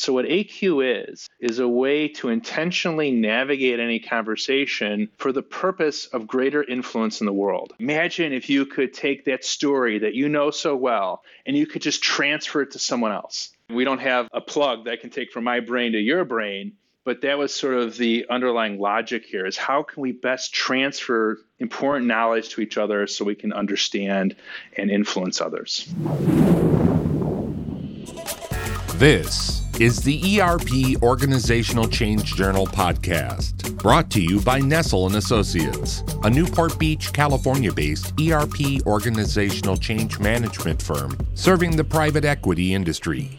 So, what AQ is, is a way to intentionally navigate any conversation for the purpose of greater influence in the world. Imagine if you could take that story that you know so well and you could just transfer it to someone else. We don't have a plug that I can take from my brain to your brain, but that was sort of the underlying logic here is how can we best transfer important knowledge to each other so we can understand and influence others this is the erp organizational change journal podcast brought to you by nestell and associates a newport beach california based erp organizational change management firm serving the private equity industry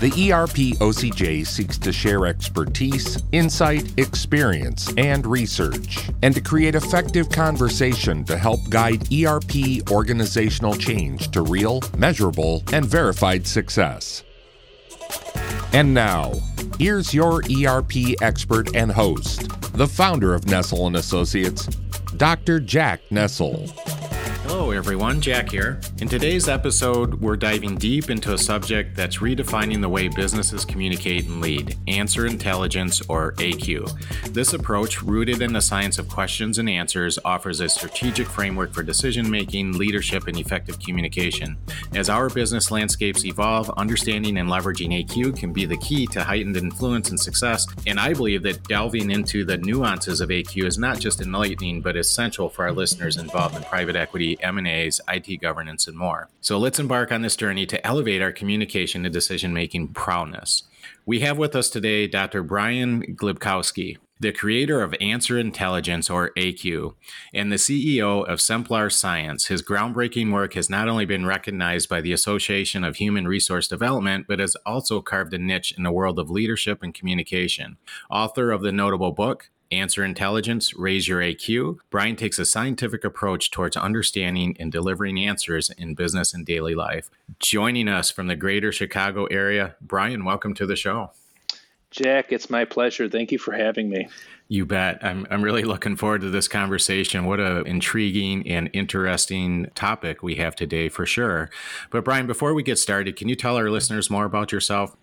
the ERP OCJ seeks to share expertise, insight, experience, and research, and to create effective conversation to help guide ERP organizational change to real, measurable, and verified success. And now, here's your ERP expert and host, the founder of Nestell and Associates, Dr. Jack Nestell. Hello, everyone. Jack here. In today's episode, we're diving deep into a subject that's redefining the way businesses communicate and lead answer intelligence, or AQ. This approach, rooted in the science of questions and answers, offers a strategic framework for decision making, leadership, and effective communication. As our business landscapes evolve, understanding and leveraging AQ can be the key to heightened influence and success. And I believe that delving into the nuances of AQ is not just enlightening, but essential for our listeners involved in private equity M&As, IT governance, and more. So let's embark on this journey to elevate our communication and decision-making prowess. We have with us today Dr. Brian Glibkowski, the creator of Answer Intelligence, or AQ, and the CEO of Semplar Science. His groundbreaking work has not only been recognized by the Association of Human Resource Development, but has also carved a niche in the world of leadership and communication. Author of the notable book, Answer Intelligence, Raise Your AQ, Brian takes a scientific approach towards understanding and delivering answers in business and daily life. Joining us from the greater Chicago area, Brian, welcome to the show. Jack, it's my pleasure. Thank you for having me. You bet. I'm, I'm really looking forward to this conversation. What a intriguing and interesting topic we have today for sure. But Brian, before we get started, can you tell our listeners more about yourself?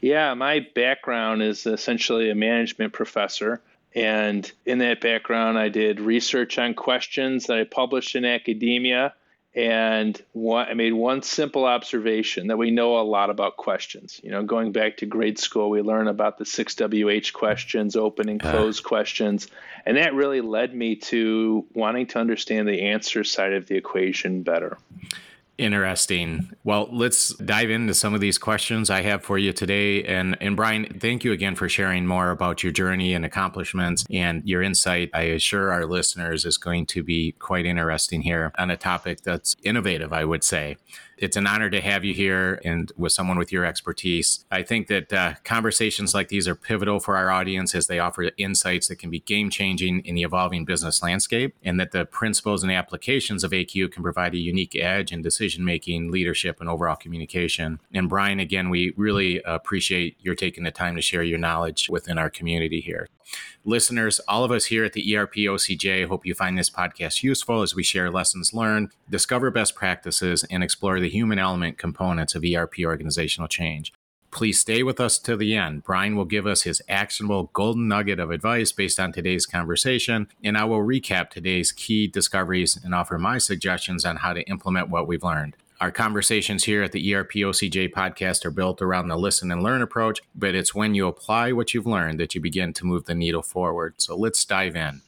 Yeah, my background is essentially a management professor. And in that background, I did research on questions that I published in academia. And one, I made one simple observation that we know a lot about questions. You know, going back to grade school, we learn about the six WH questions, open and close uh. questions. And that really led me to wanting to understand the answer side of the equation better. Interesting. Well, let's dive into some of these questions I have for you today. And and Brian, thank you again for sharing more about your journey and accomplishments and your insight. I assure our listeners is going to be quite interesting here on a topic that's innovative, I would say it's an honor to have you here and with someone with your expertise. I think that uh, conversations like these are pivotal for our audience as they offer insights that can be game changing in the evolving business landscape, and that the principles and applications of AQ can provide a unique edge in decision making, leadership, and overall communication. And Brian, again, we really appreciate your taking the time to share your knowledge within our community here. Listeners, all of us here at the ERP OCJ hope you find this podcast useful as we share lessons learned, discover best practices, and explore the human element components of ERP organizational change. Please stay with us to the end. Brian will give us his actionable golden nugget of advice based on today's conversation, and I will recap today's key discoveries and offer my suggestions on how to implement what we've learned. Our conversations here at the ERP OCJ podcast are built around the listen and learn approach, but it's when you apply what you've learned that you begin to move the needle forward. So let's dive in.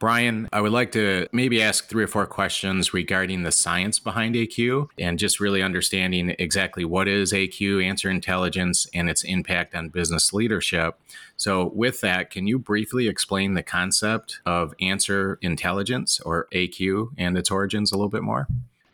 Brian, I would like to maybe ask three or four questions regarding the science behind AQ and just really understanding exactly what is AQ, answer intelligence, and its impact on business leadership. So, with that, can you briefly explain the concept of answer intelligence or AQ and its origins a little bit more?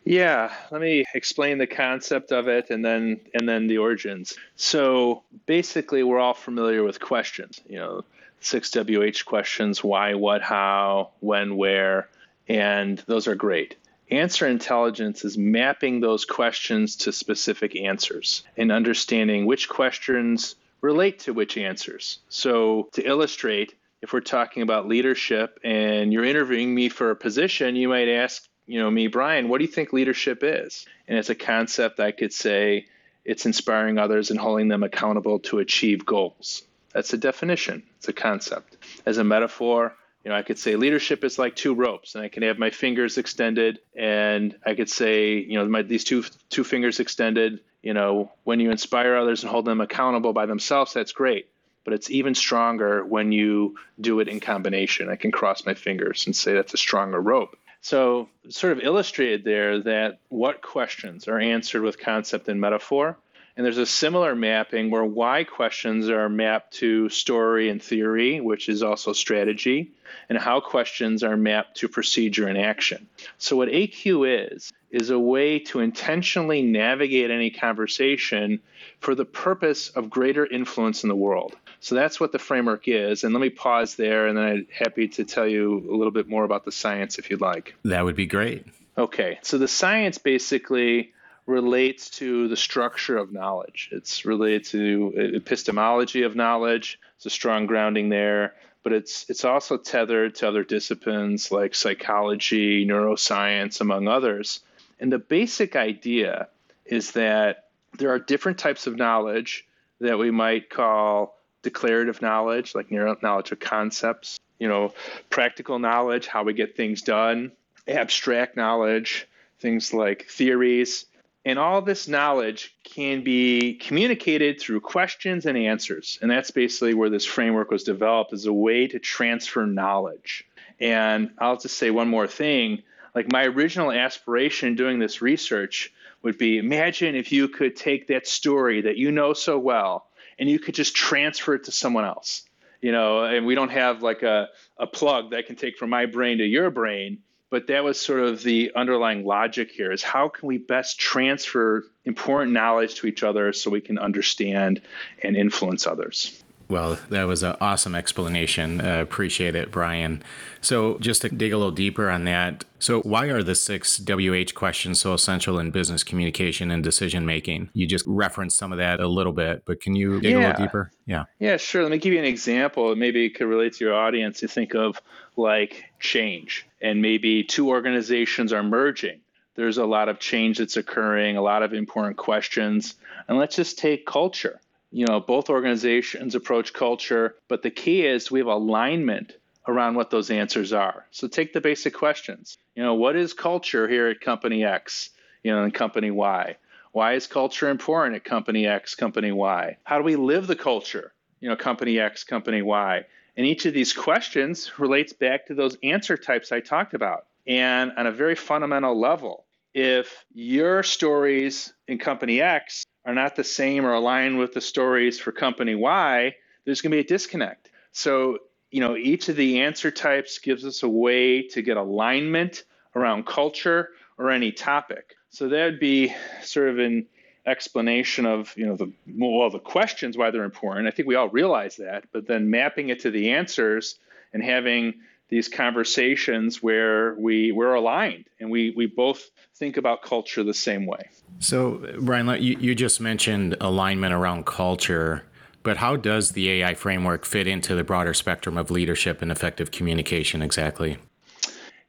Yeah, let me explain the concept of it and then and then the origins. So basically we're all familiar with questions, you know, 6WH questions, why, what, how, when, where, and those are great. Answer intelligence is mapping those questions to specific answers and understanding which questions relate to which answers. So to illustrate, if we're talking about leadership and you're interviewing me for a position, you might ask you know me brian what do you think leadership is and it's a concept i could say it's inspiring others and holding them accountable to achieve goals. That's a definition, it's a concept. As a metaphor, you know, I could say leadership is like two ropes, and I can have my fingers extended, and I could say, you know, my, these two two fingers extended. You know, when you inspire others and hold them accountable by themselves, that's great. But it's even stronger when you do it in combination. I can cross my fingers and say that's a stronger rope. So, sort of illustrated there that what questions are answered with concept and metaphor, and there's a similar mapping where why questions are mapped to story and theory, which is also strategy, and how questions are mapped to procedure and action. So, what AQ is, is a way to intentionally navigate any conversation for the purpose of greater influence in the world. So that's what the framework is. And let me pause there, and then I'm happy to tell you a little bit more about the science if you'd like. That would be great. Okay, so the science basically relates to the structure of knowledge. It's related to epistemology of knowledge. It's a strong grounding there, but it's it's also tethered to other disciplines like psychology, neuroscience, among others. And the basic idea is that there are different types of knowledge that we might call declarative knowledge, like knowledge of concepts, you know, practical knowledge, how we get things done, abstract knowledge, things like theories, and all this knowledge can be communicated through questions and answers. And that's basically where this framework was developed as a way to transfer knowledge. And I'll just say one more thing. Like my original aspiration doing this research would be imagine if you could take that story that you know so well and you could just transfer it to someone else. You know, and we don't have like a, a plug that can take from my brain to your brain but that was sort of the underlying logic here is how can we best transfer important knowledge to each other so we can understand and influence others well, that was an awesome explanation. Uh, appreciate it, Brian. So, just to dig a little deeper on that, so why are the six WH questions so essential in business communication and decision making? You just referenced some of that a little bit, but can you dig yeah. a little deeper? Yeah. Yeah, sure. Let me give you an example. Maybe it could relate to your audience. You think of like change, and maybe two organizations are merging. There's a lot of change that's occurring, a lot of important questions. And let's just take culture you know, both organizations approach culture, but the key is we have alignment around what those answers are. So take the basic questions. You know, what is culture here at company X, you know, and company Y? Why is culture important at company X, company Y? How do we live the culture, you know, company X, company Y? And each of these questions relates back to those answer types I talked about. And on a very fundamental level, if your stories in company X are not the same or aligned with the stories for company Y, there's going to be a disconnect. So, you know, each of the answer types gives us a way to get alignment around culture or any topic. So that would be sort of an explanation of, you know, the well, the questions why they're important. I think we all realize that, but then mapping it to the answers and having these conversations where we we're aligned and we we both think about culture the same way. So, Brian, you, you just mentioned alignment around culture, but how does the AQ framework fit into the broader spectrum of leadership and effective communication exactly?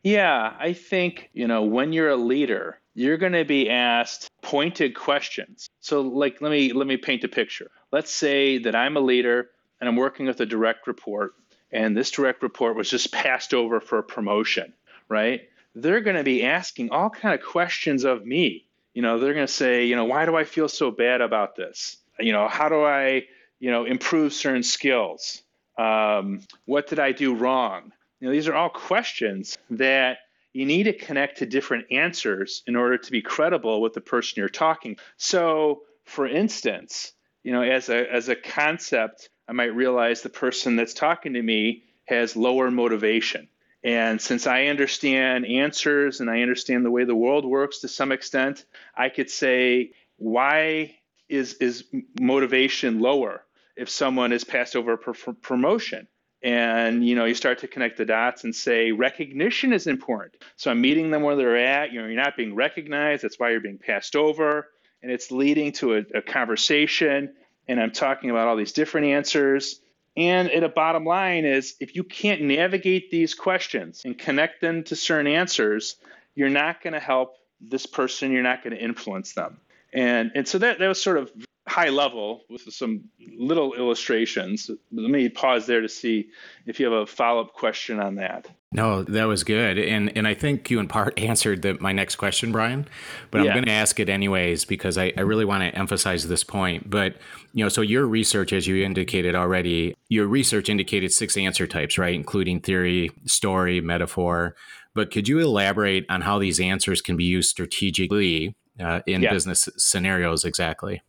Yeah, I think, you know, when you're a leader, you're going to be asked pointed questions. So like let me let me paint a picture. Let's say that I'm a leader and I'm working with a direct report and this direct report was just passed over for a promotion, right? They're going to be asking all kind of questions of me. You know, they're going to say, you know, why do I feel so bad about this? You know, how do I, you know, improve certain skills? Um, what did I do wrong? You know, these are all questions that you need to connect to different answers in order to be credible with the person you're talking. So, for instance, you know, as a as a concept, I might realize the person that's talking to me has lower motivation. And since I understand answers and I understand the way the world works to some extent, I could say, why is, is motivation lower if someone is passed over for promotion? And you know, you start to connect the dots and say recognition is important. So I'm meeting them where they're at. You know, you're not being recognized. That's why you're being passed over, and it's leading to a, a conversation and I'm talking about all these different answers. And at a bottom line is if you can't navigate these questions and connect them to certain answers, you're not going to help this person, you're not going to influence them. And and so that that was sort of high level with some little illustrations. Let me pause there to see if you have a follow up question on that. No, that was good, and and I think you in part answered the, my next question, Brian. But I'm going to ask it anyways because I, I really want to emphasize this point. But you know, so your research, as you indicated already, your research indicated six answer types, right, including theory, story, metaphor. But could you elaborate on how these answers can be used strategically uh, in yeah. business scenarios exactly?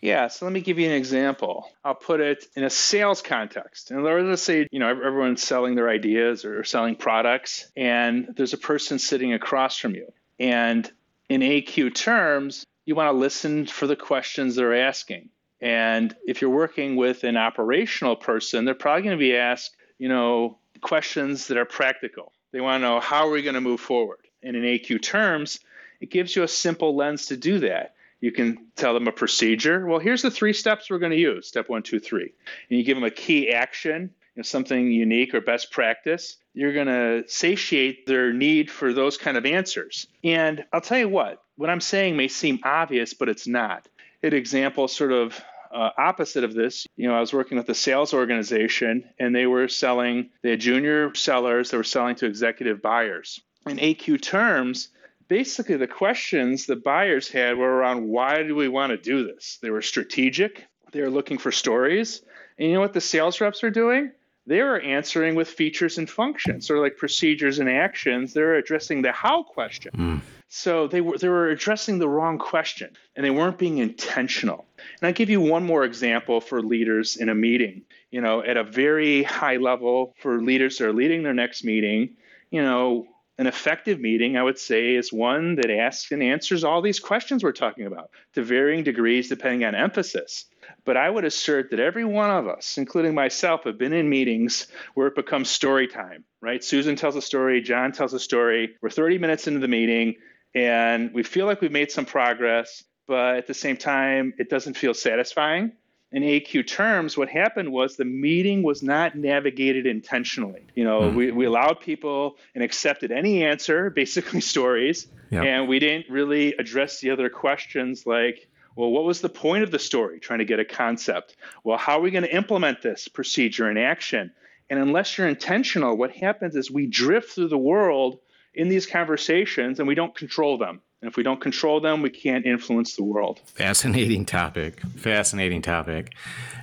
Yeah, so let me give you an example. I'll put it in a sales context. And let's say, you know, everyone's selling their ideas or selling products, and there's a person sitting across from you. And in AQ terms, you want to listen for the questions they're asking. And if you're working with an operational person, they're probably going to be asked, you know, questions that are practical. They want to know how are we going to move forward. And in AQ terms, it gives you a simple lens to do that. You can tell them a procedure. Well, here's the three steps we're going to use step one, two, three. And you give them a key action, you know, something unique or best practice. You're going to satiate their need for those kind of answers. And I'll tell you what, what I'm saying may seem obvious, but it's not. An example, sort of uh, opposite of this, you know, I was working with a sales organization and they were selling, they had junior sellers that were selling to executive buyers. In AQ terms, basically the questions the buyers had were around why do we want to do this? They were strategic, they were looking for stories. And you know what the sales reps are doing? They were answering with features and functions, sort of like procedures and actions. They're addressing the how question. Mm. So they were they were addressing the wrong question and they weren't being intentional. And I'll give you one more example for leaders in a meeting. You know, at a very high level for leaders that are leading their next meeting, you know, an effective meeting, I would say, is one that asks and answers all these questions we're talking about to varying degrees depending on emphasis. But I would assert that every one of us, including myself, have been in meetings where it becomes story time, right? Susan tells a story, John tells a story. We're 30 minutes into the meeting and we feel like we've made some progress, but at the same time, it doesn't feel satisfying in AQ terms, what happened was the meeting was not navigated intentionally. You know, mm. we, we allowed people and accepted any answer, basically stories, yep. and we didn't really address the other questions like, well, what was the point of the story? Trying to get a concept. Well, how are we going to implement this procedure in action? And unless you're intentional, what happens is we drift through the world in these conversations and we don't control them. And if we don't control them, we can't influence the world. Fascinating topic. Fascinating topic.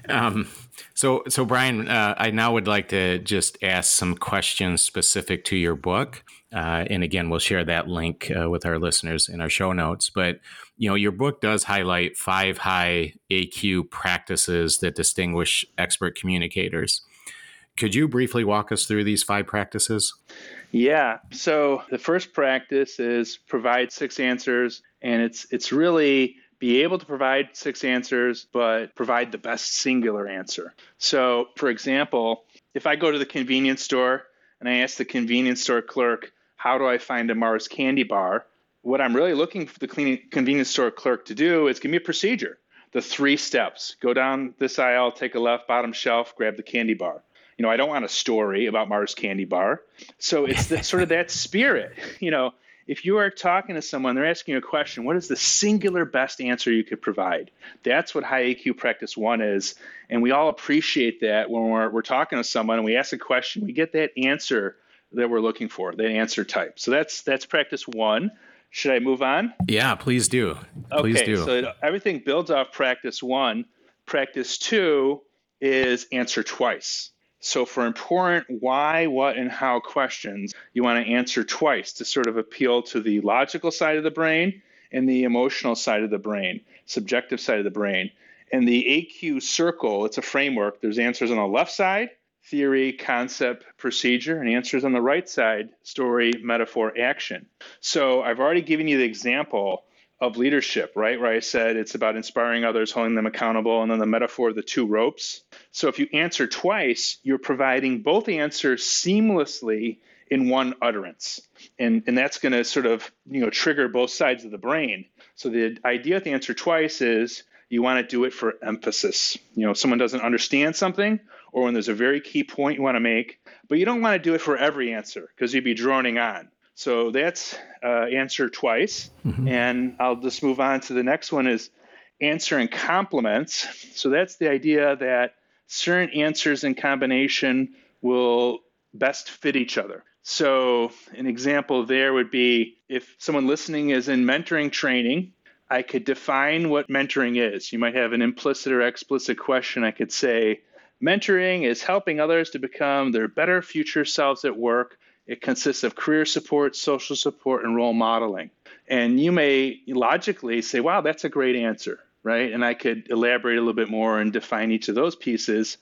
Um, so, so Brian, uh, I now would like to just ask some questions specific to your book. Uh, and again, we'll share that link uh, with our listeners in our show notes. But you know, your book does highlight five high AQ practices that distinguish expert communicators. Could you briefly walk us through these five practices? Yeah. So the first practice is provide six answers, and it's it's really be able to provide six answers, but provide the best singular answer. So, for example, if I go to the convenience store and I ask the convenience store clerk, "How do I find a Mars candy bar?" What I'm really looking for the convenience store clerk to do is give me a procedure. The three steps: go down this aisle, take a left, bottom shelf, grab the candy bar you know, I don't want a story about Mars Candy Bar. So it's the, sort of that spirit. You know, if you are talking to someone, they're asking you a question, what is the singular best answer you could provide? That's what high AQ practice one is. And we all appreciate that when we're, we're talking to someone and we ask a question, we get that answer that we're looking for, that answer type. So that's that's practice one. Should I move on? Yeah, please do. Please okay, do. So everything builds off practice one. Practice two is answer twice. So, for important why, what, and how questions, you want to answer twice to sort of appeal to the logical side of the brain and the emotional side of the brain, subjective side of the brain. And the AQ circle, it's a framework. There's answers on the left side, theory, concept, procedure, and answers on the right side, story, metaphor, action. So, I've already given you the example of leadership, right? Where I said it's about inspiring others, holding them accountable, and then the metaphor of the two ropes. So if you answer twice, you're providing both answers seamlessly in one utterance. And, and that's going to sort of you know trigger both sides of the brain. So the idea with the answer twice is you want to do it for emphasis. You know, someone doesn't understand something, or when there's a very key point you want to make, but you don't want to do it for every answer because you'd be droning on. So that's uh, answer twice. Mm-hmm. And I'll just move on to the next one is answer in complements. So that's the idea that certain answers in combination will best fit each other. So, an example there would be if someone listening is in mentoring training, I could define what mentoring is. You might have an implicit or explicit question. I could say, Mentoring is helping others to become their better future selves at work. It consists of career support, social support, and role modeling. And you may logically say, wow, that's a great answer right? And I could elaborate a little bit more and define each of those pieces.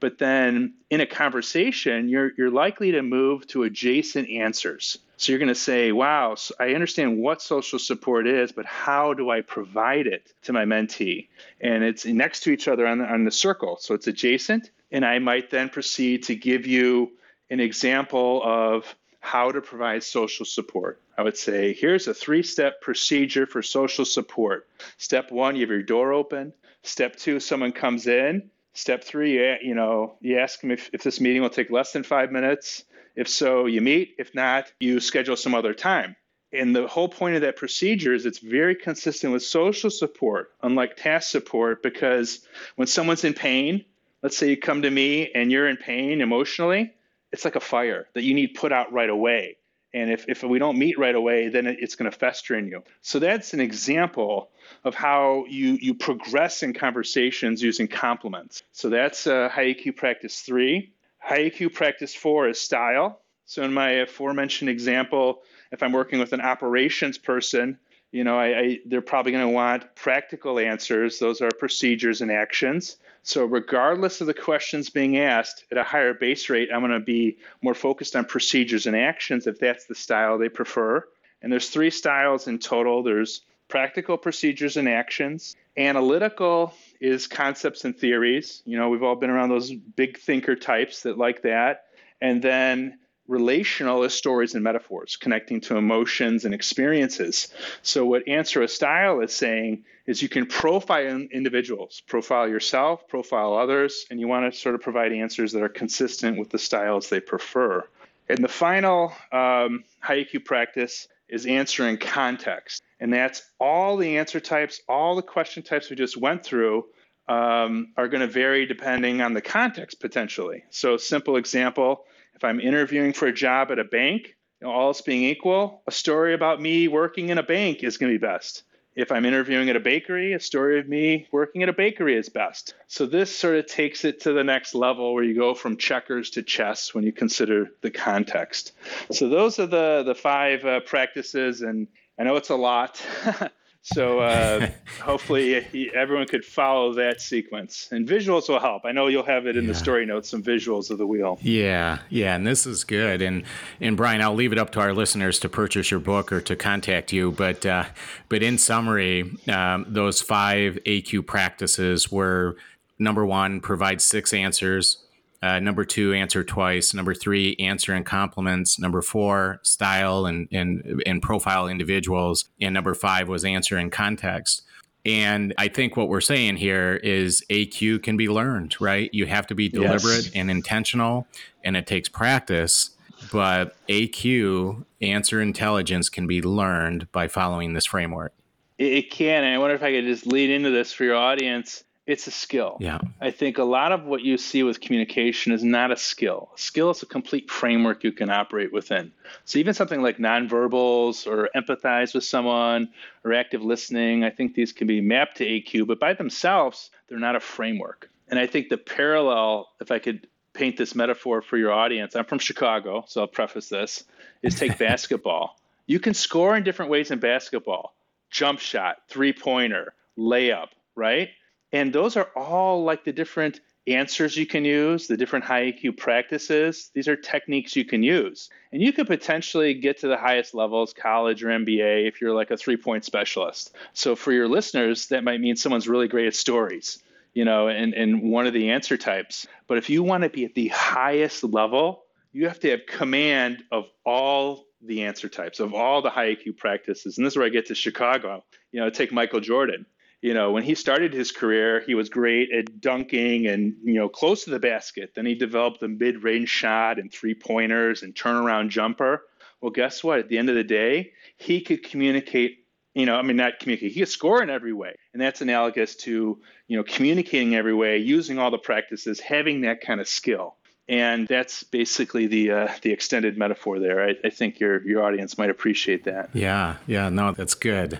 But then in a conversation, you're, you're likely to move to adjacent answers. So you're going to say, wow, so I understand what social support is, but how do I provide it to my mentee? And it's next to each other on the, on the circle. So it's adjacent. And I might then proceed to give you an example of how to provide social support. I would say, here's a three step procedure for social support. Step one, you have your door open. Step two, someone comes in. Step three, you, you know, you ask them if, if this meeting will take less than five minutes. If so, you meet. If not, you schedule some other time. And the whole point of that procedure is it's very consistent with social support, unlike task support, because when someone's in pain, let's say you come to me and you're in pain emotionally, it's like a fire that you need put out right away. And if, if we don't meet right away, then it's going to fester in you. So that's an example of how you, you progress in conversations using complements. So that's uh, high AQ practice three. High AQ practice four is style. So in my aforementioned example, if I'm working with an operations person, you know, I, I, they're probably going to want practical answers. Those are procedures and actions. So, regardless of the questions being asked at a higher base rate, I'm going to be more focused on procedures and actions if that's the style they prefer. And there's three styles in total. There's practical procedures and actions. Analytical is concepts and theories. You know, we've all been around those big thinker types that like that. And then relational is stories and metaphors connecting to emotions and experiences. So, what Answer a Style is saying is you can profile individuals, profile yourself, profile others, and you want to sort of provide answers that are consistent with the styles they prefer. And the final um, AQ practice is answering context. And that's all the answer types, all the question types we just went through um, are going to vary depending on the context potentially. So, simple example if I'm interviewing for a job at a bank, all else being equal, a story about me working in a bank is going to be best. If I'm interviewing at a bakery, a story of me working at a bakery is best. So this sort of takes it to the next level where you go from checkers to chess when you consider the context. So those are the the five uh, practices, and I know it's a lot. So uh, hopefully everyone could follow that sequence, and visuals will help. I know you'll have it in yeah. the story notes, some visuals of the wheel. Yeah, yeah, and this is good. And and Brian, I'll leave it up to our listeners to purchase your book or to contact you. But uh, but in summary, um, those five AQ practices were number one, provide six answers uh, number two, answer twice. Number three, answer in complements. Number four, style and, and, and profile individuals. And number five was answer in context. And I think what we're saying here is AQ can be learned, right? You have to be deliberate yes. and intentional, and it takes practice. But AQ, answer intelligence, can be learned by following this framework. It can. And I wonder if I could just lead into this for your audience it's a skill. Yeah. I think a lot of what you see with communication is not a skill. A skill is a complete framework you can operate within. So even something like nonverbals or empathize with someone or active listening, I think these can be mapped to AQ, but by themselves, they're not a framework. And I think the parallel, if I could paint this metaphor for your audience, I'm from Chicago, so I'll preface this, is take basketball. You can score in different ways in basketball. Jump shot, three pointer, layup, right? And those are all like the different answers you can use, the different high AQ practices. These are techniques you can use. And you could potentially get to the highest levels, college or NBA, if you're like a three point specialist. So for your listeners, that might mean someone's really great at stories, you know, and, and one of the answer types. But if you want to be at the highest level, you have to have command of all the answer types, of all the high AQ practices. And this is where I get to Chicago. You know, take Michael Jordan you know, when he started his career, he was great at dunking and, you know, close to the basket. Then he developed the mid range shot and three pointers and turnaround jumper. Well, guess what? At the end of the day, he could communicate you know, I mean, not communicate. He could score in every way, and that's analogous to you know communicating every way, using all the practices, having that kind of skill, and that's basically the uh, the extended metaphor there. I, I think your your audience might appreciate that. Yeah, yeah, no, that's good.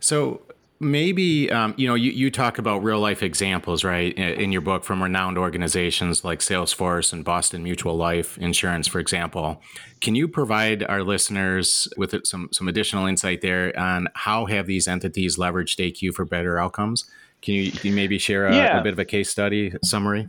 So maybe um, you know you, you talk about real life examples right in your book from renowned organizations like salesforce and boston mutual life insurance for example. Can you provide our listeners with some some additional insight there on how have these entities leveraged aq for better outcomes? Can you, can you maybe share a, yeah. a, bit of a case study summary?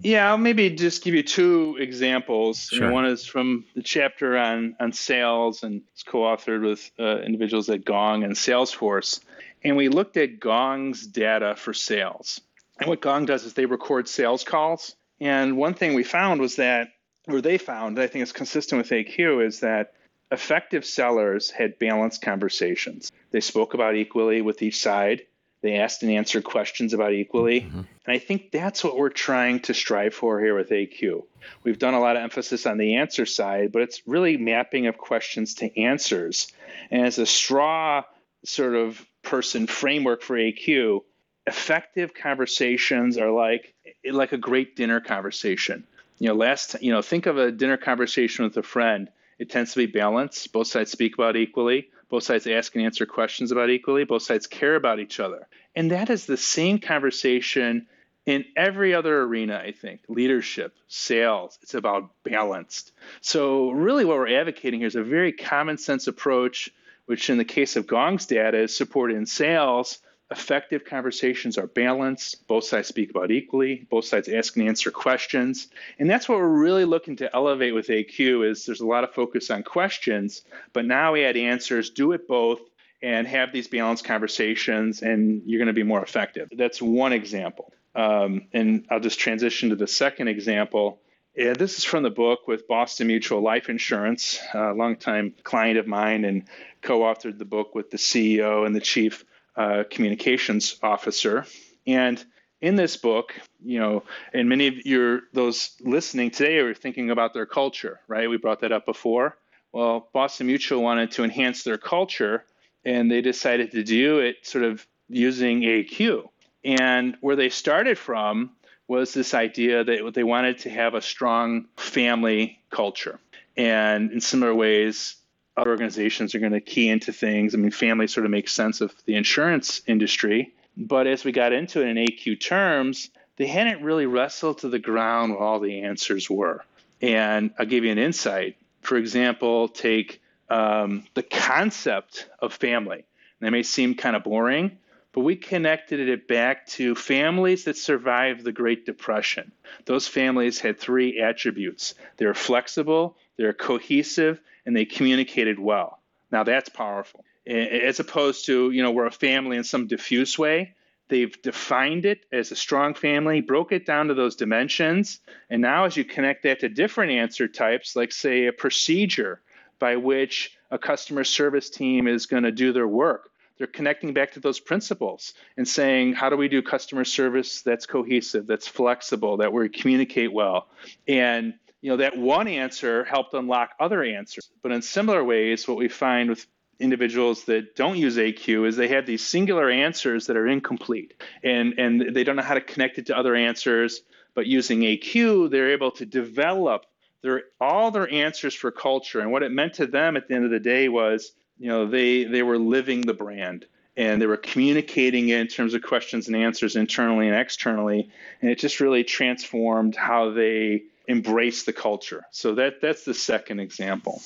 Yeah i'll maybe just give you two examples. Sure. one is from the chapter on on sales and it's co-authored with uh, individuals at gong and salesforce and we looked at Gong's data for sales. And what Gong does is they record sales calls. And one thing we found was that, or they found, I think it's consistent with AQ, is that effective sellers had balanced conversations. They spoke about equally with each side. They asked and answered questions about equally. Mm-hmm. And I think that's what we're trying to strive for here with AQ. We've done a lot of emphasis on the answer side, but it's really mapping of questions to answers. And as a straw sort of person framework for AQ, effective conversations are like like a great dinner conversation. You know, last you know, think of a dinner conversation with a friend. It tends to be balanced. Both sides speak about equally. Both sides ask and answer questions about equally. Both sides care about each other. And that is the same conversation in every other arena, I think leadership, sales, it's about balanced. So, really, what we're advocating here is a very common sense approach which in the case of Gong's data is supported in sales. Effective conversations are balanced. Both sides speak about equally. Both sides ask and answer questions. And that's what we're really looking to elevate with AQ is there's a lot of focus on questions, but now we add answers, do it both, and have these balanced conversations, and you're going to be more effective. That's one example. Um, and I'll just transition to the second example. Yeah, this is from the book with Boston Mutual Life Insurance, a longtime client of mine, and co-authored the book with the CEO and the chief uh, communications officer. And in this book, you know, and many of your those listening today are thinking about their culture, right? We brought that up before. Well, Boston Mutual wanted to enhance their culture, and they decided to do it sort of using AQ. And where they started from was this idea that they wanted to have a strong family culture. And in similar ways, other organizations are going to key into things. I mean, family sort of makes sense of the insurance industry. But as we got into it in AQ terms, they hadn't really wrestled to the ground what all the answers were. And I'll give you an insight. For example, take um, the concept of family. And that may seem kind of boring, but we connected it back to families that survived the Great Depression. Those families had three attributes they were flexible, they were cohesive, and they communicated well. Now that's powerful. As opposed to, you know, we're a family in some diffuse way. They've defined it as a strong family, broke it down to those dimensions. And now, as you connect that to different answer types, like, say, a procedure by which a customer service team is going to do their work, they're connecting back to those principles and saying, how do we do customer service that's cohesive, that's flexible, that we communicate well? And you know that one answer helped unlock other answers. But in similar ways what we find with individuals that don't use AQ is they have these singular answers that are incomplete. And and they don't know how to connect it to other answers but using AQ they're able to develop their all their answers for culture. And what it meant to them at the end of the day was you know they they were living the brand and they were communicating it in terms of questions and answers internally and externally and it just really transformed how they embrace the culture. So that that's the second example.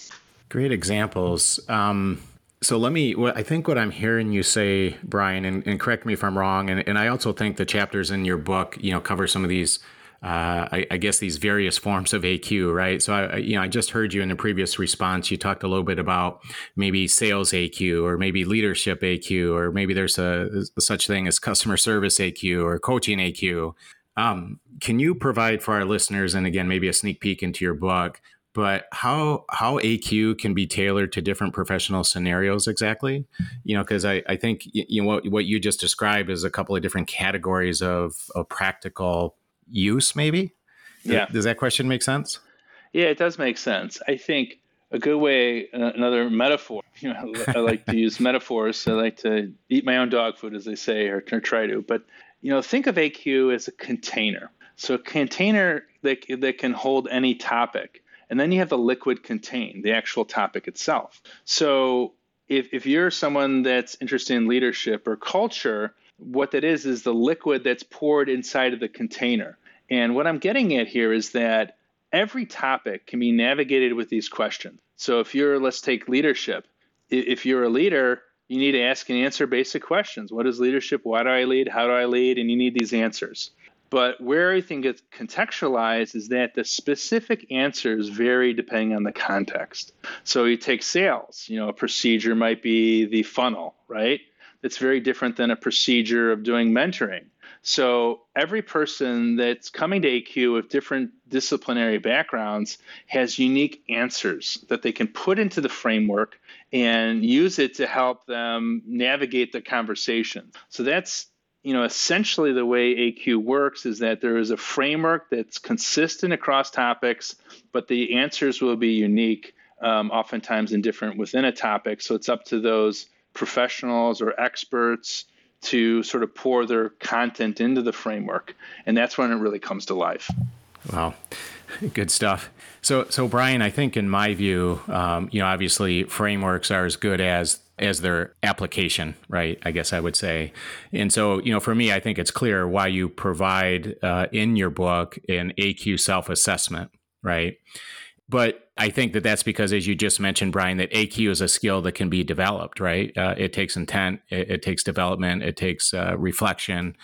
Great examples. Um, so let me. I think what I'm hearing you say, Brian, and, and correct me if I'm wrong, and, and I also think the chapters in your book, you know, cover some of these. Uh, I, I, guess these various forms of AQ, right? So I, you know, I just heard you in the previous response. You talked a little bit about maybe sales AQ, or maybe leadership AQ, or maybe there's a, a such thing as customer service AQ or coaching AQ. Um, can you provide for our listeners, and again, maybe a sneak peek into your book, but how how AQ can be tailored to different professional scenarios exactly? You know, because I, I think you know what what you just described is a couple of different categories of, of practical use, maybe. Yeah. Does that question make sense? Yeah, it does make sense. I think a good way, uh, another metaphor. You know, I like to use metaphors. I like to eat my own dog food, as they say, or, or try to. But you know, think of AQ as a container. So a container that that can hold any topic, and then you have the liquid contain, the actual topic itself. So if if you're someone that's interested in leadership or culture, what that is is the liquid that's poured inside of the container. And what I'm getting at here is that every topic can be navigated with these questions. So if you're, let's take leadership, if you're a leader, you need to ask and answer basic questions. What is leadership? Why do I lead? How do I lead? And you need these answers. But where everything gets contextualized is that the specific answers vary depending on the context. So you take sales, you know, a procedure might be the funnel, right? It's very different than a procedure of doing mentoring. So every person that's coming to AQ with different disciplinary backgrounds has unique answers that they can put into the framework and use it to help them navigate the conversation. So that's you know essentially the way AQ works is that there is a framework that's consistent across topics, but the answers will be unique, um, oftentimes and different within a topic. So it's up to those professionals or experts to sort of pour their content into the framework. And that's when it really comes to life. Wow. Good stuff. So, so Brian, I think in my view, um, you know, obviously frameworks are as good as as their application, right? I guess I would say. And so, you know, for me, I think it's clear why you provide uh, in your book an AQ self assessment, right? But I think that that's because, as you just mentioned, Brian, that AQ is a skill that can be developed, right? Uh, it takes intent, it, it, takes development, it takes uh, reflection.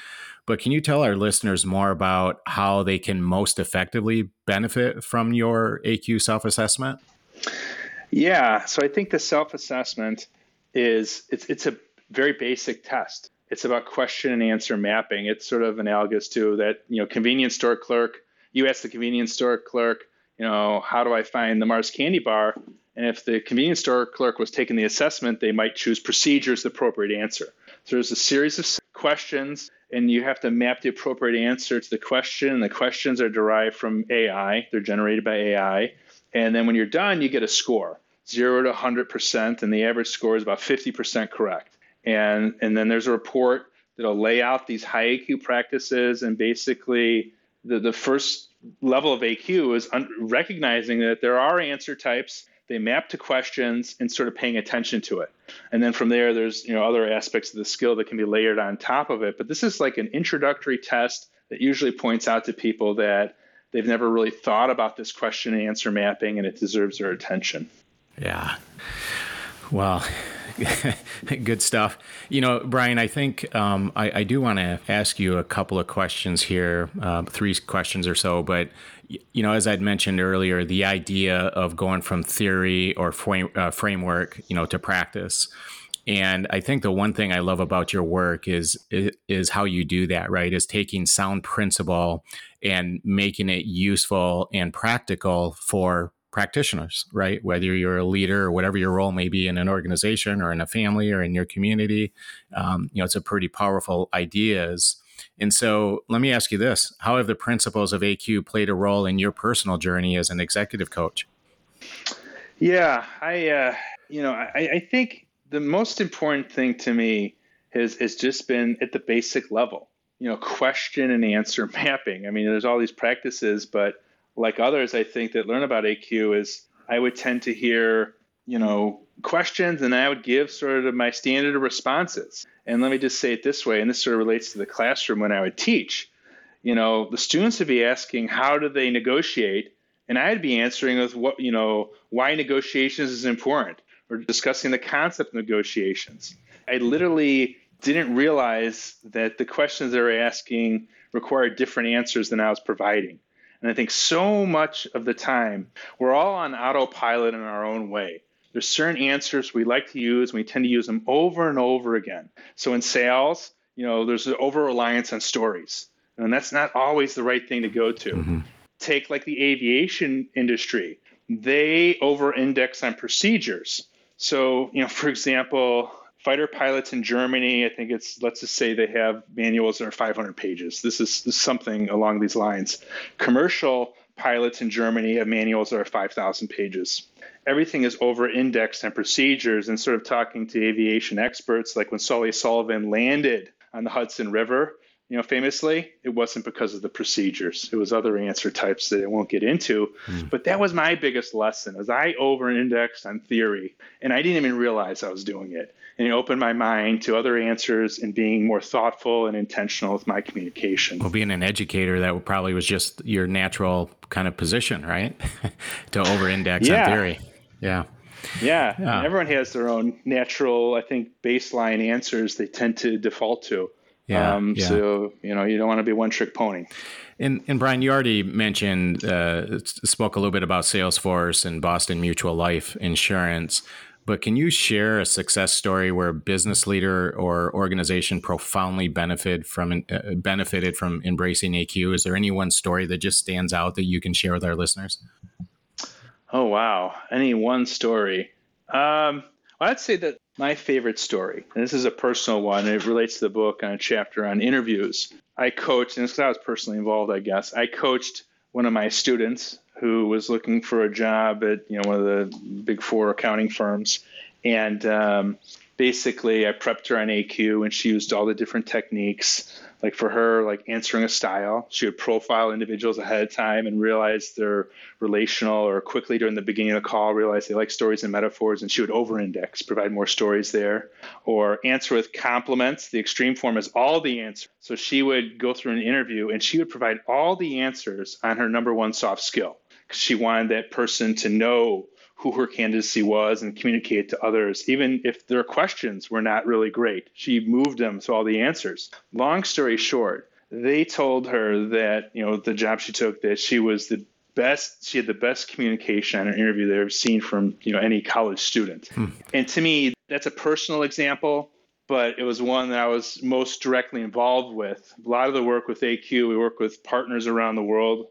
But can you tell our listeners more about how they can most effectively benefit from your AQ self assessment? Yeah, so I think the self assessment is it's it's a very basic test. It's about question and answer mapping. It's sort of analogous to that, you know, convenience store clerk. You ask the convenience store clerk, you know, how do I find the Mars candy bar? And if the convenience store clerk was taking the assessment, they might choose procedure as the appropriate answer. So there's a series of questions, and you have to map the appropriate answer to the question. And the questions are derived from AI, they're generated by AI. And then when you're done, you get a score zero to 100%, and the average score is about 50% correct. And, and then there's a report that'll lay out these high AQ practices and basically the, the first level of AQ is un- recognizing that there are answer types. They map to questions and sort of paying attention to it. And then from there, there's you know other aspects of the skill that can be layered on top of it. But this is like an introductory test that usually points out to people that they've never really thought about this question and answer mapping, and it deserves their attention. Yeah. Well, Good stuff. You know, Brian, I think um, I, I, do want to ask you a couple of questions here, uh, three questions or so. But, you know, as I'd mentioned earlier, the idea of going from theory or frame, uh, framework, you know, to practice. And I think the one thing I love about your work is, is, is how you do that, right? Is taking sound principle and making it useful and practical for practitioners, right? Whether you're a leader or whatever your role may be in an organization or in a family or in your community, um, you know, it's a pretty powerful ideas. And so let me ask you this How have the principles of AQ played a role in your personal journey as an executive coach? Yeah, I, uh, you know, I, I think the most important thing to me has, has just been at the basic level, you know, question and answer mapping. I mean, there's all these practices, but like others, I think that learn about AQ is I would tend to hear, you know, questions and I would give sort of my standard responses. And let me just say it this way, and this sort of relates to the classroom when I would teach. You know, the students would be asking, how do they negotiate? And I'd be answering with what, you know, why negotiations is important or discussing the concept of negotiations. I literally didn't realize that the questions they were asking required different answers than I was providing. And I think so much of the time, we're all on autopilot in our own way. There's certain answers we like to use, and we tend to use them over and over again. So in sales, you know, there's an over reliance on stories, and that's not always the right thing to go to. Mm-hmm. Take like the aviation industry, they over index on procedures. So, you know, for example, fighter pilots in Germany, I think it's, let's just say they have manuals that are 500 pages. This is, this is something along these lines. Commercial pilots in Germany have manuals that are 5,000 pages. Everything is over indexed on procedures and sort of talking to aviation experts, like when Sully Sullivan landed on the Hudson River, you know, famously, it wasn't because of the procedures. It was other answer types that I won't get into. Mm. But that was my biggest lesson as I over-indexed on theory and I didn't even realize I was doing it. And it opened my mind to other answers and being more thoughtful and intentional with my communication. Well, being an educator, that probably was just your natural kind of position, right? to over-index yeah. on theory. Yeah. Yeah. yeah. Everyone has their own natural, I think, baseline answers they tend to default to. Yeah, um, yeah. So you know you don't want to be one trick pony. And and Brian, you already mentioned uh, spoke a little bit about Salesforce and Boston Mutual Life Insurance, but can you share a success story where a business leader or organization profoundly benefited from uh, benefited from embracing AQ? Is there any one story that just stands out that you can share with our listeners? Oh wow, any one story? Um, I'd say that my favorite story, and this is a personal one, it relates to the book on a chapter on interviews. I coached, and because I was personally involved, I guess, I coached one of my students who was looking for a job at you know one of the big four accounting firms, and um, basically I prepped her on AQ, and she used all the different techniques like for her, like answering a style, she would profile individuals ahead of time and realize they're relational or quickly during the beginning of the call realize they like stories and metaphors and she would over index, provide more stories there. Or answer with complements. The extreme form is all the answers. So she would go through an interview and she would provide all the answers on her number one soft skill she wanted that person to know who her candidacy was and communicate to others, even if their questions were not really great. She moved them to all the answers. Long story short, they told her that, you know, the job she took, that she was the best, she had the best communication on an interview they've seen from, you know, any college student. Hmm. And to me, that's a personal example but it was one that I was most directly involved with. A lot of the work with AQ, we work with partners around the world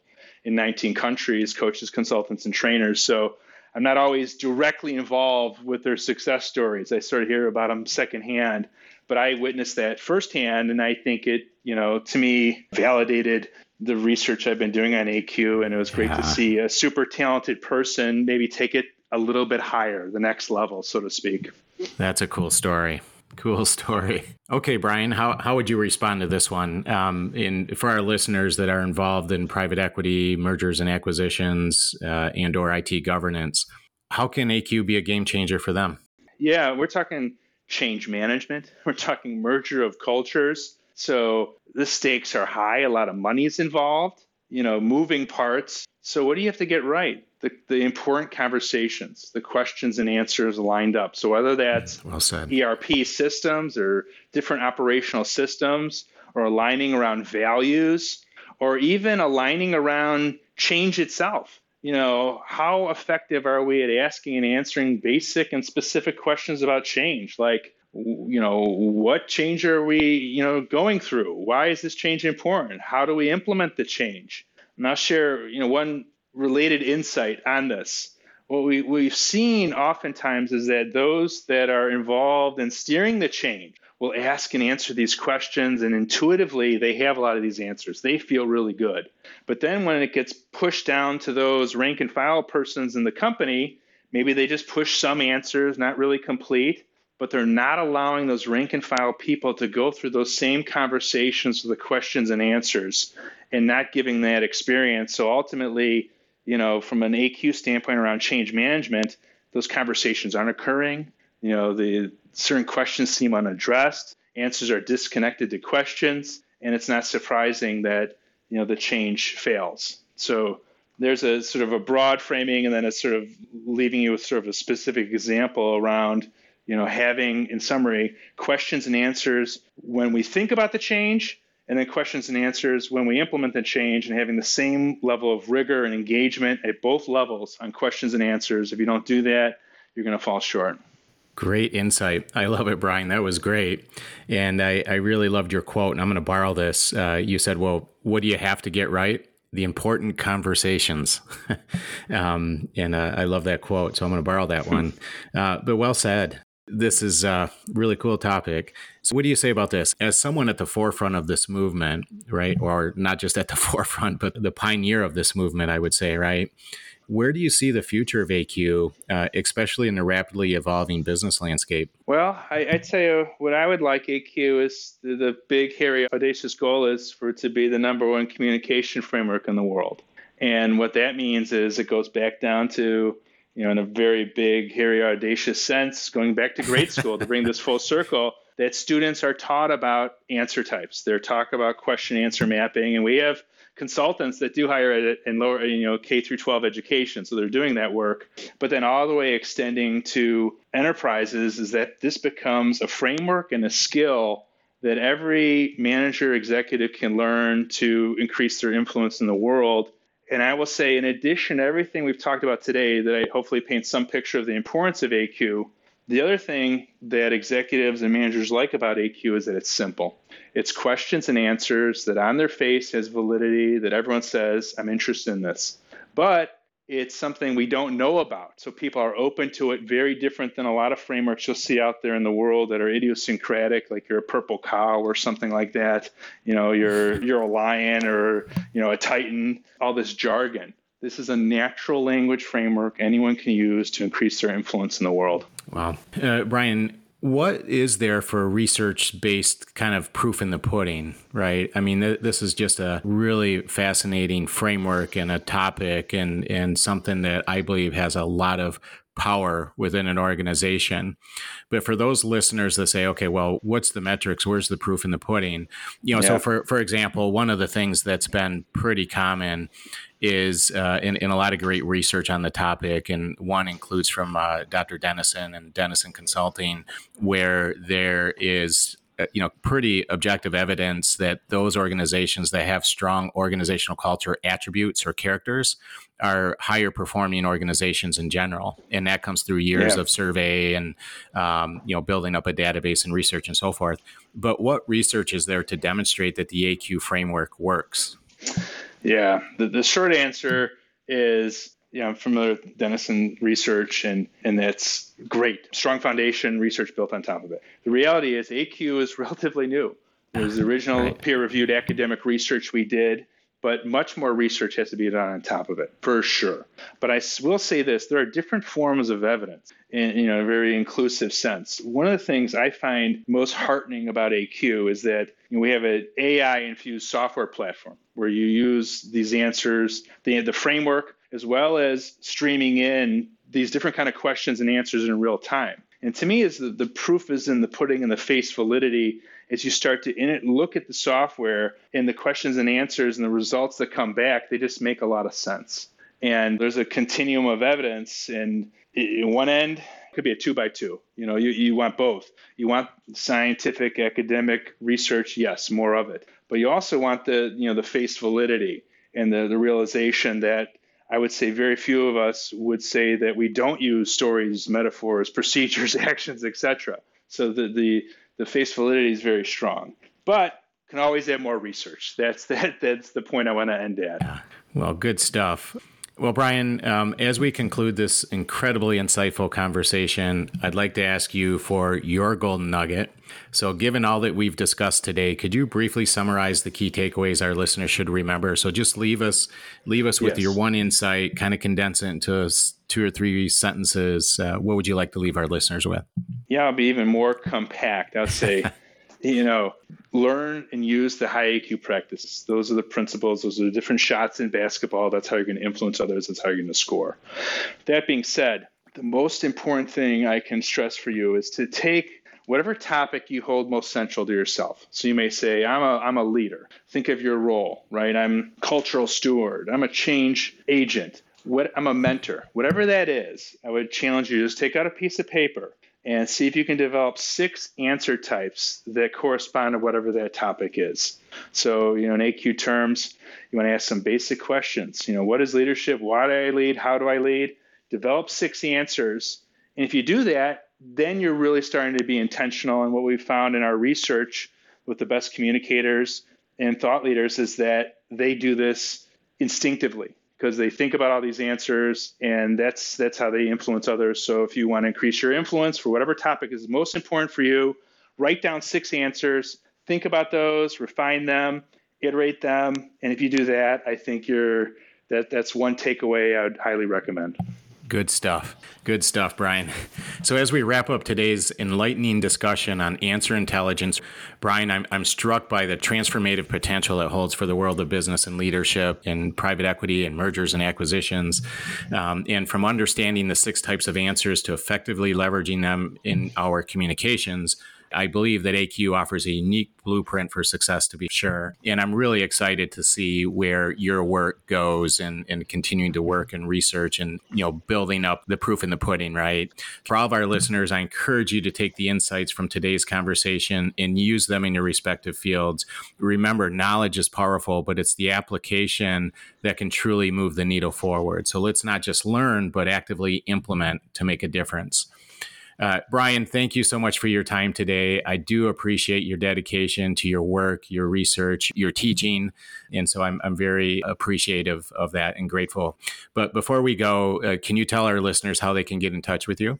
in 19 countries, coaches, consultants, and trainers. So I'm not always directly involved with their success stories. I sort of hear about them secondhand, but I witnessed that firsthand, and I think it, you know, to me, validated the research I've been doing on AQ, and it was great yeah. to see a super talented person maybe take it a little bit higher, the next level, so to speak. That's a cool story. Cool story. Okay, Brian, how, how would you respond to this one? Um, in for our listeners that are involved in private equity, mergers and acquisitions, uh, and or IT governance, how can AQ be a game changer for them? Yeah, we're talking change management. We're talking merger of cultures. So the stakes are high. A lot of money is involved. You know, moving parts. So what do you have to get right? The, the important conversations, the questions and answers lined up. So whether that's well ERP systems or different operational systems, or aligning around values, or even aligning around change itself. You know, how effective are we at asking and answering basic and specific questions about change? Like, you know, what change are we, you know, going through? Why is this change important? How do we implement the change? And I'll share, you know, one related insight on this. What we, we've seen oftentimes is that those that are involved in steering the change will ask and answer these questions, and intuitively they have a lot of these answers. They feel really good. But then when it gets pushed down to those rank and file persons in the company, maybe they just push some answers, not really complete, but they're not allowing those rank and file people to go through those same conversations with the questions and answers and not giving that experience. So ultimately, you know, from an AQ standpoint around change management, those conversations aren't occurring. You know, the certain questions seem unaddressed, answers are disconnected to questions, and it's not surprising that you know the change fails. So there's a sort of a broad framing, and then it's sort of leaving you with sort of a specific example around you know having, in summary, questions and answers when we think about the change and then questions and answers when we implement the change and having the same level of rigor and engagement at both levels on questions and answers. If you don't do that, you're going to fall short. Great insight. I love it, Brian. That was great. And I, I really loved your quote. And I'm going to borrow this. Uh, you said, Well, what do you have to get right? The important conversations. um, and uh, I love that quote. So I'm going to borrow that one. Uh, but well said. This is a really cool topic. So, what do you say about this? As someone at the forefront of this movement, right? Or not just at the forefront, but the pioneer of this movement, I would say, right? Where do you see the future of AQ, uh, especially in the rapidly evolving business landscape? Well, I, would say what I would like AQ is the, the big, hairy, audacious goal is for it to be the number one communication framework in the world. And what that means is it goes back down to you know, in a very big, hairy, audacious sense, going back to grade school to bring this full circle, that students are taught about answer types. They're taught about question answer mapping, and we have consultants that do higher ed and lower, you know, K through 12 education. So they're doing that work. But then all the way extending to enterprises is that this becomes a framework and a skill that every manager executive can learn to increase their influence in the world and I will say, in addition to everything we've talked about today, that I hopefully paint some picture of the importance of AQ. The other thing that executives and managers like about AQ is that it's simple. It's questions and answers that on their face has validity, that everyone says, I'm interested in this. But it's something we don't know about. So people are open to it, very different than a lot of frameworks you'll see out there in the world that are idiosyncratic, like you're a purple cow or something like that. You know, you're you're a lion or you know a titan. All this jargon. This is a natural language framework anyone can use to increase their influence in the world. Wow, uh, Brian, what is there for research based kind of proof in the pudding, right? I mean, th- this is just a really fascinating framework and a topic and, and something that I believe has a lot of power within an organization. But for those listeners that say, okay, well, what's the metrics? Where's the proof in the pudding? You know, yeah. so for, for example, one of the things that's been pretty common is uh, in, in a lot of great research on the topic, and one includes from uh, Dr. Denison and Denison Consulting, where there is you know pretty objective evidence that those organizations that have strong organizational culture attributes or characters are higher performing organizations in general. And that comes through years yeah. of survey and um, you know building up a database and research and so forth. But what research is there to demonstrate that the aq framework works? Yeah, the, the short answer is yeah, I'm familiar with Denison research, and and that's great. Strong foundation, research built on top of it. The reality is AQ is relatively new. Was the original right. peer-reviewed academic research we did but much more research has to be done on top of it for sure. But I will say this: there are different forms of evidence in you know a very inclusive sense. One of the things I find most heartening about AQ is that you know, we have an AI-infused software platform where you use these answers, the the framework, as well as streaming in these different kind of questions and answers in real time. And to me, is the, the proof is in the pudding and the face validity as you start to in it look at the software and the questions and answers and the results that come back, they just make a lot of sense. And there's a continuum of evidence, and in one end, could be a two by two. You know, you, you want both. You want scientific, academic research, yes, more of it. But you also want the, you know, the face validity and the, the realization that I would say very few of us would say that we don't use stories, metaphors, procedures, actions, etc. So the, the the face validity is very strong, but can always add more research. That's that. That's the point I want to end at. Yeah. Well, good stuff. Well, Brian, um, as we conclude this incredibly insightful conversation, I'd like to ask you for your golden nugget. So, given all that we've discussed today, could you briefly summarize the key takeaways our listeners should remember? So, just leave us leave us with yes. your one insight, kind of condense it into two or three sentences. Uh, what would you like to leave our listeners with? Yeah, I'll be even more compact. I'll say. you know, learn and use the high AQ practices. Those are the principles. Those are the different shots in basketball. That's how you're going to influence others. That's how you're going to score. That being said, the most important thing I can stress for you is to take whatever topic you hold most central to yourself. So you may say, I'm a, I'm a leader. Think of your role, right? I'm cultural steward. I'm a change agent. What, I'm a mentor. Whatever that is, I would challenge you to just take out a piece of paper and see if you can develop six answer types that correspond to whatever that topic is. So, you know, in AQ terms, you want to ask some basic questions. You know, what is leadership? Why do I lead? How do I lead? Develop six answers. And if you do that, then you're really starting to be intentional. And what we found in our research with the best communicators and thought leaders is that they do this instinctively because they think about all these answers and that's that's how they influence others. So if you want to increase your influence for whatever topic is most important for you, write down six answers, think about those, refine them, iterate them, and if you do that, I think you're that that's one takeaway I would highly recommend. Good stuff. Good stuff, Brian. So, as we wrap up today's enlightening discussion on answer intelligence, Brian, I'm, I'm struck by the transformative potential it holds for the world of business and leadership and private equity and mergers and acquisitions. Um, and from understanding the six types of answers to effectively leveraging them in our communications, I believe that AQ offers a unique blueprint for success to be sure. And I'm really excited to see where your work goes and, and continuing to work and research and, you know, building up the proof in the pudding, right? For all of our mm-hmm. listeners, I encourage you to take the insights from today's conversation and use them in your respective fields. Remember, knowledge is powerful, but it's the application that can truly move the needle forward. So let's not just learn, but actively implement to make a difference. Uh, Brian, thank you so much for your time today. I do appreciate your dedication to your work, your research, your teaching. And so I'm, I'm very appreciative of that and grateful. But before we go, uh, can you tell our listeners how they can get in touch with you?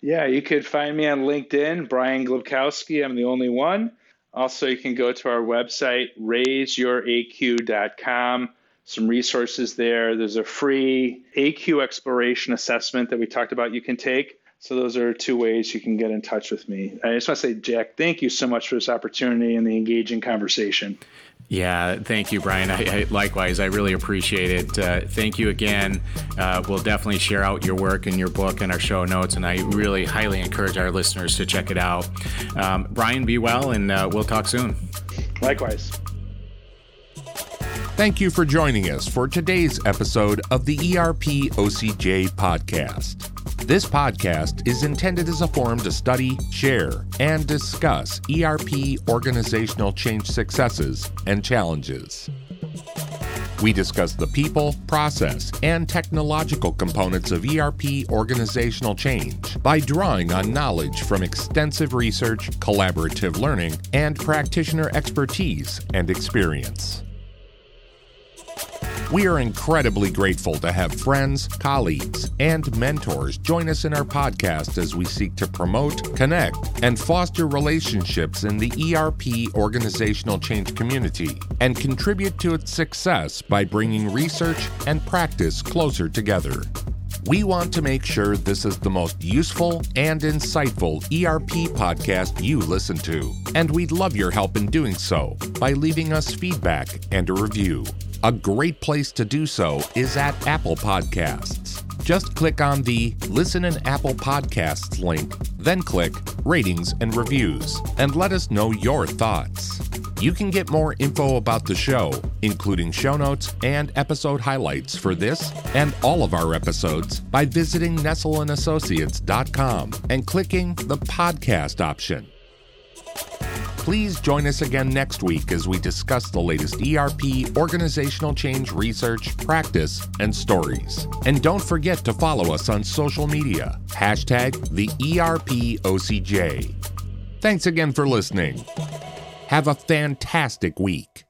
Yeah, you could find me on LinkedIn, Brian Glibkowski. I'm the only one. Also, you can go to our website, raiseyouraq.com. Some resources there. There's a free AQ exploration assessment that we talked about you can take. So those are two ways you can get in touch with me. I just want to say, Jack, thank you so much for this opportunity and the engaging conversation. Yeah, thank you, Brian. I, I, likewise, I really appreciate it. Uh, thank you again. Uh, we'll definitely share out your work and your book in our show notes, and I really highly encourage our listeners to check it out. Um, Brian, be well, and uh, we'll talk soon. Likewise. Thank you for joining us for today's episode of the ERP OCJ podcast. This podcast is intended as a forum to study, share, and discuss ERP organizational change successes and challenges. We discuss the people, process, and technological components of ERP organizational change by drawing on knowledge from extensive research, collaborative learning, and practitioner expertise and experience. We are incredibly grateful to have friends, colleagues, and mentors join us in our podcast as we seek to promote, connect, and foster relationships in the ERP organizational change community and contribute to its success by bringing research and practice closer together. We want to make sure this is the most useful and insightful ERP podcast you listen to, and we'd love your help in doing so by leaving us feedback and a review. A great place to do so is at Apple Podcasts. Just click on the Listen in Apple Podcasts link, then click Ratings and Reviews, and let us know your thoughts. You can get more info about the show, including show notes and episode highlights for this and all of our episodes, by visiting nestellandassociates.com and clicking the podcast option. Please join us again next week as we discuss the latest ERP organizational change research, practice, and stories. And don't forget to follow us on social media. Hashtag the ERPOCJ. Thanks again for listening. Have a fantastic week.